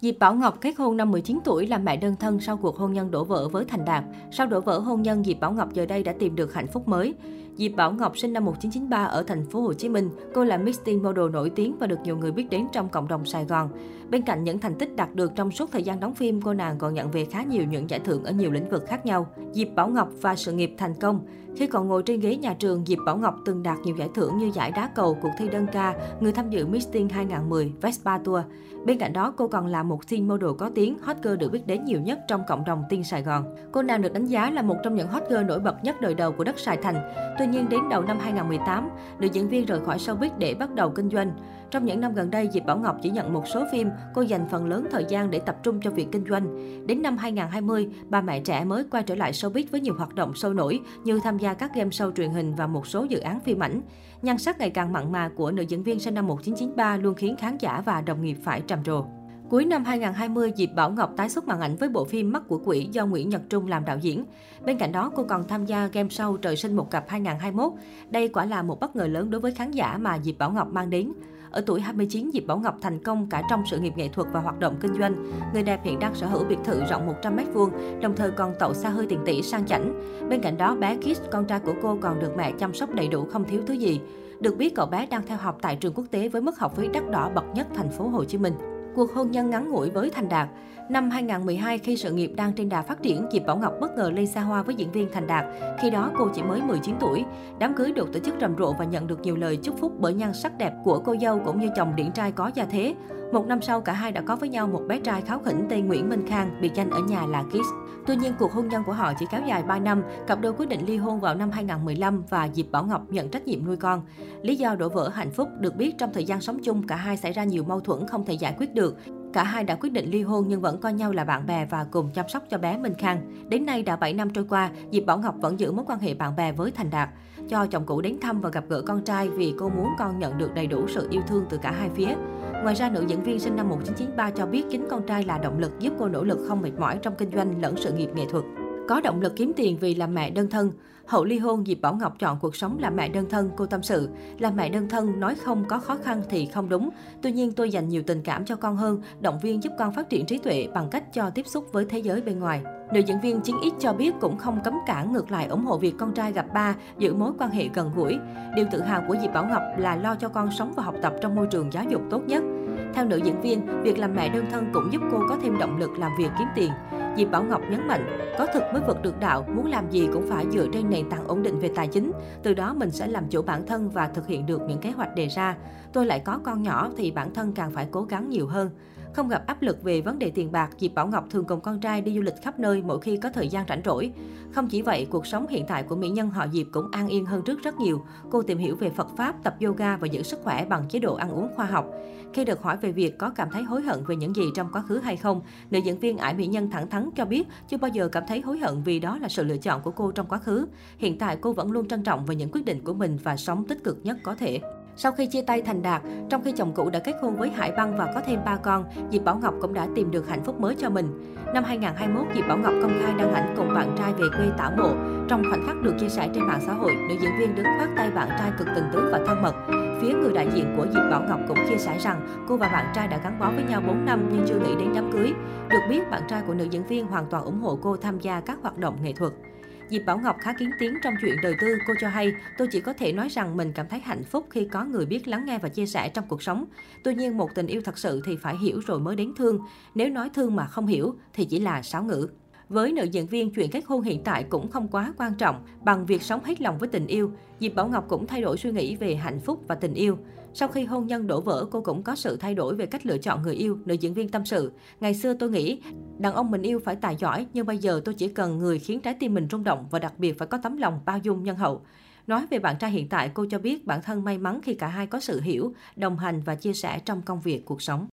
Diệp Bảo Ngọc kết hôn năm 19 tuổi là mẹ đơn thân sau cuộc hôn nhân đổ vỡ với Thành Đạt. Sau đổ vỡ hôn nhân, Diệp Bảo Ngọc giờ đây đã tìm được hạnh phúc mới. Diệp Bảo Ngọc sinh năm 1993 ở thành phố Hồ Chí Minh. Cô là Miss Teen Model nổi tiếng và được nhiều người biết đến trong cộng đồng Sài Gòn. Bên cạnh những thành tích đạt được trong suốt thời gian đóng phim, cô nàng còn nhận về khá nhiều những giải thưởng ở nhiều lĩnh vực khác nhau. Diệp Bảo Ngọc và sự nghiệp thành công. Khi còn ngồi trên ghế nhà trường, Diệp Bảo Ngọc từng đạt nhiều giải thưởng như giải đá cầu, cuộc thi đơn ca, người tham dự Miss Teen 2010, Vespa Tour. Bên cạnh đó, cô còn là một teen model có tiếng, hot girl được biết đến nhiều nhất trong cộng đồng teen Sài Gòn. Cô nàng được đánh giá là một trong những hot girl nổi bật nhất đời đầu của đất Sài Thành. Tuy nhiên, đến đầu năm 2018, nữ diễn viên rời khỏi showbiz để bắt đầu kinh doanh. Trong những năm gần đây, Diệp Bảo Ngọc chỉ nhận một số phim, cô dành phần lớn thời gian để tập trung cho việc kinh doanh. Đến năm 2020, bà mẹ trẻ mới quay trở lại showbiz với nhiều hoạt động sôi nổi như tham gia các game show truyền hình và một số dự án phim ảnh. Nhan sắc ngày càng mặn mà của nữ diễn viên sinh năm 1993 luôn khiến khán giả và đồng nghiệp phải trầm trồ. Cuối năm 2020, Diệp Bảo Ngọc tái xuất màn ảnh với bộ phim Mắt của quỷ do Nguyễn Nhật Trung làm đạo diễn. Bên cạnh đó, cô còn tham gia game show Trời sinh một cặp 2021. Đây quả là một bất ngờ lớn đối với khán giả mà Diệp Bảo Ngọc mang đến. Ở tuổi 29, Diệp Bảo Ngọc thành công cả trong sự nghiệp nghệ thuật và hoạt động kinh doanh. Người đẹp hiện đang sở hữu biệt thự rộng 100m2, đồng thời còn tậu xa hơi tiền tỷ sang chảnh. Bên cạnh đó, bé Kiss, con trai của cô còn được mẹ chăm sóc đầy đủ không thiếu thứ gì. Được biết cậu bé đang theo học tại trường quốc tế với mức học phí đắt đỏ bậc nhất thành phố Hồ Chí Minh. Cuộc hôn nhân ngắn ngủi với Thành Đạt. Năm 2012, khi sự nghiệp đang trên đà phát triển, Diệp Bảo Ngọc bất ngờ lên xa hoa với diễn viên Thành Đạt. Khi đó, cô chỉ mới 19 tuổi. Đám cưới được tổ chức rầm rộ và nhận được nhiều lời chúc phúc bởi nhan sắc đẹp của cô dâu cũng như chồng điển trai có gia thế. Một năm sau, cả hai đã có với nhau một bé trai kháo khỉnh tên Nguyễn Minh Khang, biệt danh ở nhà là Kiss. Tuy nhiên, cuộc hôn nhân của họ chỉ kéo dài 3 năm, cặp đôi quyết định ly hôn vào năm 2015 và Diệp Bảo Ngọc nhận trách nhiệm nuôi con. Lý do đổ vỡ hạnh phúc được biết trong thời gian sống chung, cả hai xảy ra nhiều mâu thuẫn không thể giải quyết được. Cả hai đã quyết định ly hôn nhưng vẫn coi nhau là bạn bè và cùng chăm sóc cho bé Minh Khang. Đến nay đã 7 năm trôi qua, Diệp Bảo Ngọc vẫn giữ mối quan hệ bạn bè với Thành Đạt. Cho chồng cũ đến thăm và gặp gỡ con trai vì cô muốn con nhận được đầy đủ sự yêu thương từ cả hai phía. Ngoài ra, nữ diễn viên sinh năm 1993 cho biết chính con trai là động lực giúp cô nỗ lực không mệt mỏi trong kinh doanh lẫn sự nghiệp nghệ thuật. Có động lực kiếm tiền vì làm mẹ đơn thân. Hậu ly hôn, Diệp Bảo Ngọc chọn cuộc sống làm mẹ đơn thân, cô tâm sự. Làm mẹ đơn thân, nói không có khó khăn thì không đúng. Tuy nhiên tôi dành nhiều tình cảm cho con hơn, động viên giúp con phát triển trí tuệ bằng cách cho tiếp xúc với thế giới bên ngoài. Nữ diễn viên Chiến X cho biết cũng không cấm cản ngược lại ủng hộ việc con trai gặp ba, giữ mối quan hệ gần gũi. Điều tự hào của Diệp Bảo Ngọc là lo cho con sống và học tập trong môi trường giáo dục tốt nhất. Theo nữ diễn viên, việc làm mẹ đơn thân cũng giúp cô có thêm động lực làm việc kiếm tiền. Diệp Bảo Ngọc nhấn mạnh, có thực mới vượt được đạo, muốn làm gì cũng phải dựa trên nền tảng ổn định về tài chính. Từ đó mình sẽ làm chủ bản thân và thực hiện được những kế hoạch đề ra. Tôi lại có con nhỏ thì bản thân càng phải cố gắng nhiều hơn. Không gặp áp lực về vấn đề tiền bạc, Diệp Bảo Ngọc thường cùng con trai đi du lịch khắp nơi mỗi khi có thời gian rảnh rỗi. Không chỉ vậy, cuộc sống hiện tại của mỹ nhân họ Diệp cũng an yên hơn trước rất nhiều. Cô tìm hiểu về Phật Pháp, tập yoga và giữ sức khỏe bằng chế độ ăn uống khoa học. Khi được hỏi về việc có cảm thấy hối hận về những gì trong quá khứ hay không, nữ diễn viên ải mỹ nhân thẳng thắn cho biết chưa bao giờ cảm thấy hối hận vì đó là sự lựa chọn của cô trong quá khứ. Hiện tại cô vẫn luôn trân trọng về những quyết định của mình và sống tích cực nhất có thể. Sau khi chia tay Thành Đạt, trong khi chồng cũ đã kết hôn với Hải Băng và có thêm ba con, Diệp Bảo Ngọc cũng đã tìm được hạnh phúc mới cho mình. Năm 2021, Diệp Bảo Ngọc công khai đăng ảnh cùng bạn trai về quê tảo mộ. Trong khoảnh khắc được chia sẻ trên mạng xã hội, nữ diễn viên đứng khoác tay bạn trai cực tình tứ và thân mật. Phía người đại diện của Diệp Bảo Ngọc cũng chia sẻ rằng cô và bạn trai đã gắn bó với nhau 4 năm nhưng chưa nghĩ đến đám cưới. Được biết, bạn trai của nữ diễn viên hoàn toàn ủng hộ cô tham gia các hoạt động nghệ thuật. Diệp Bảo Ngọc khá kiến tiếng trong chuyện đời tư, cô cho hay, tôi chỉ có thể nói rằng mình cảm thấy hạnh phúc khi có người biết lắng nghe và chia sẻ trong cuộc sống. Tuy nhiên, một tình yêu thật sự thì phải hiểu rồi mới đến thương. Nếu nói thương mà không hiểu thì chỉ là sáo ngữ. Với nữ diễn viên, chuyện kết hôn hiện tại cũng không quá quan trọng bằng việc sống hết lòng với tình yêu. Diệp Bảo Ngọc cũng thay đổi suy nghĩ về hạnh phúc và tình yêu. Sau khi hôn nhân đổ vỡ, cô cũng có sự thay đổi về cách lựa chọn người yêu, nữ diễn viên tâm sự. Ngày xưa tôi nghĩ, đàn ông mình yêu phải tài giỏi, nhưng bây giờ tôi chỉ cần người khiến trái tim mình rung động và đặc biệt phải có tấm lòng bao dung nhân hậu. Nói về bạn trai hiện tại, cô cho biết bản thân may mắn khi cả hai có sự hiểu, đồng hành và chia sẻ trong công việc, cuộc sống.